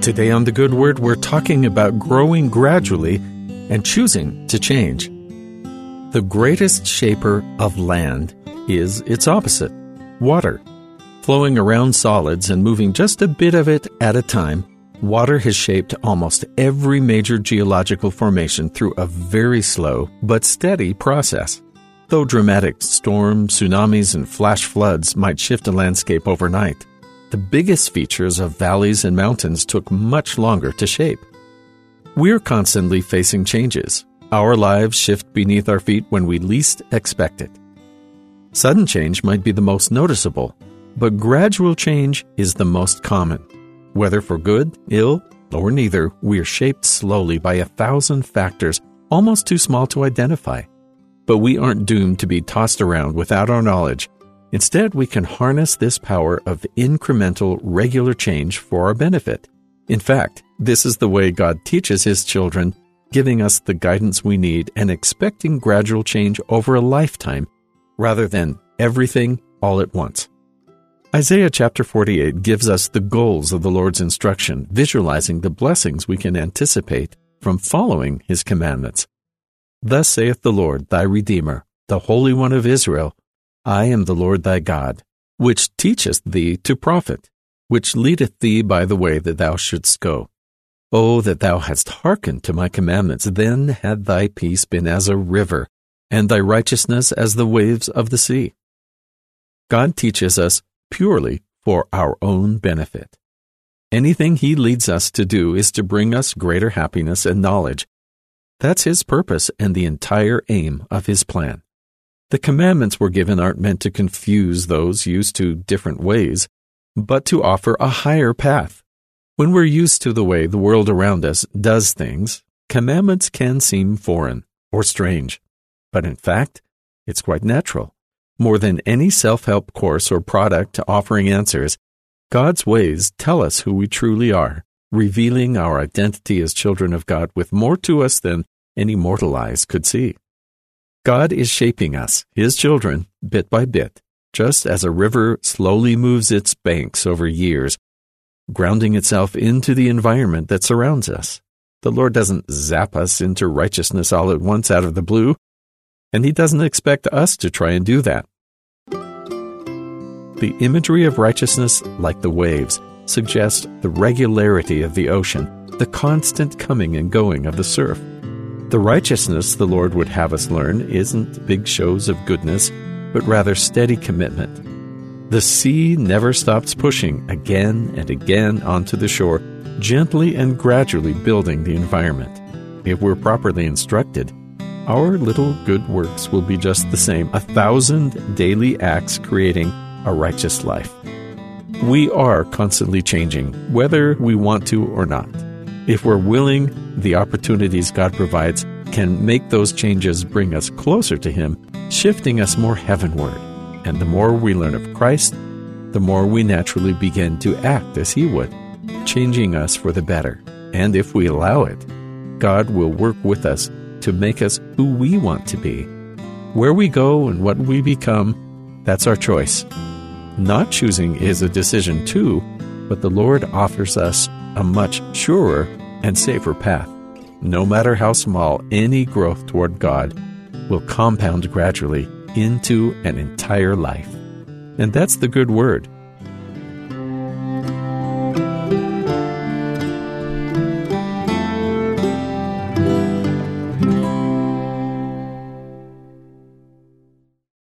Today on The Good Word, we're talking about growing gradually and choosing to change. The greatest shaper of land is its opposite water. Flowing around solids and moving just a bit of it at a time, water has shaped almost every major geological formation through a very slow but steady process. Though dramatic storms, tsunamis, and flash floods might shift a landscape overnight, the biggest features of valleys and mountains took much longer to shape. We're constantly facing changes. Our lives shift beneath our feet when we least expect it. Sudden change might be the most noticeable, but gradual change is the most common. Whether for good, ill, or neither, we are shaped slowly by a thousand factors almost too small to identify. But we aren't doomed to be tossed around without our knowledge. Instead, we can harness this power of incremental, regular change for our benefit. In fact, this is the way God teaches His children, giving us the guidance we need and expecting gradual change over a lifetime rather than everything all at once. Isaiah chapter 48 gives us the goals of the Lord's instruction, visualizing the blessings we can anticipate from following His commandments. Thus saith the Lord, thy Redeemer, the Holy One of Israel I am the Lord thy God, which teacheth thee to profit, which leadeth thee by the way that thou shouldst go. O that thou hadst hearkened to my commandments, then had thy peace been as a river, and thy righteousness as the waves of the sea. God teaches us purely for our own benefit. Anything He leads us to do is to bring us greater happiness and knowledge, that's his purpose and the entire aim of his plan. The commandments we're given aren't meant to confuse those used to different ways, but to offer a higher path. When we're used to the way the world around us does things, commandments can seem foreign or strange. But in fact, it's quite natural. More than any self help course or product offering answers, God's ways tell us who we truly are revealing our identity as children of God with more to us than any mortal eyes could see. God is shaping us, His children, bit by bit, just as a river slowly moves its banks over years, grounding itself into the environment that surrounds us. The Lord doesn't zap us into righteousness all at once out of the blue, and He doesn't expect us to try and do that. The imagery of righteousness, like the waves, suggests the regularity of the ocean, the constant coming and going of the surf. The righteousness the Lord would have us learn isn't big shows of goodness, but rather steady commitment. The sea never stops pushing again and again onto the shore, gently and gradually building the environment. If we're properly instructed, our little good works will be just the same a thousand daily acts creating a righteous life. We are constantly changing, whether we want to or not. If we're willing, the opportunities God provides can make those changes bring us closer to Him, shifting us more heavenward. And the more we learn of Christ, the more we naturally begin to act as He would, changing us for the better. And if we allow it, God will work with us to make us who we want to be. Where we go and what we become, that's our choice. Not choosing is a decision too, but the Lord offers us a much surer and safer path. No matter how small, any growth toward God will compound gradually into an entire life. And that's the good word.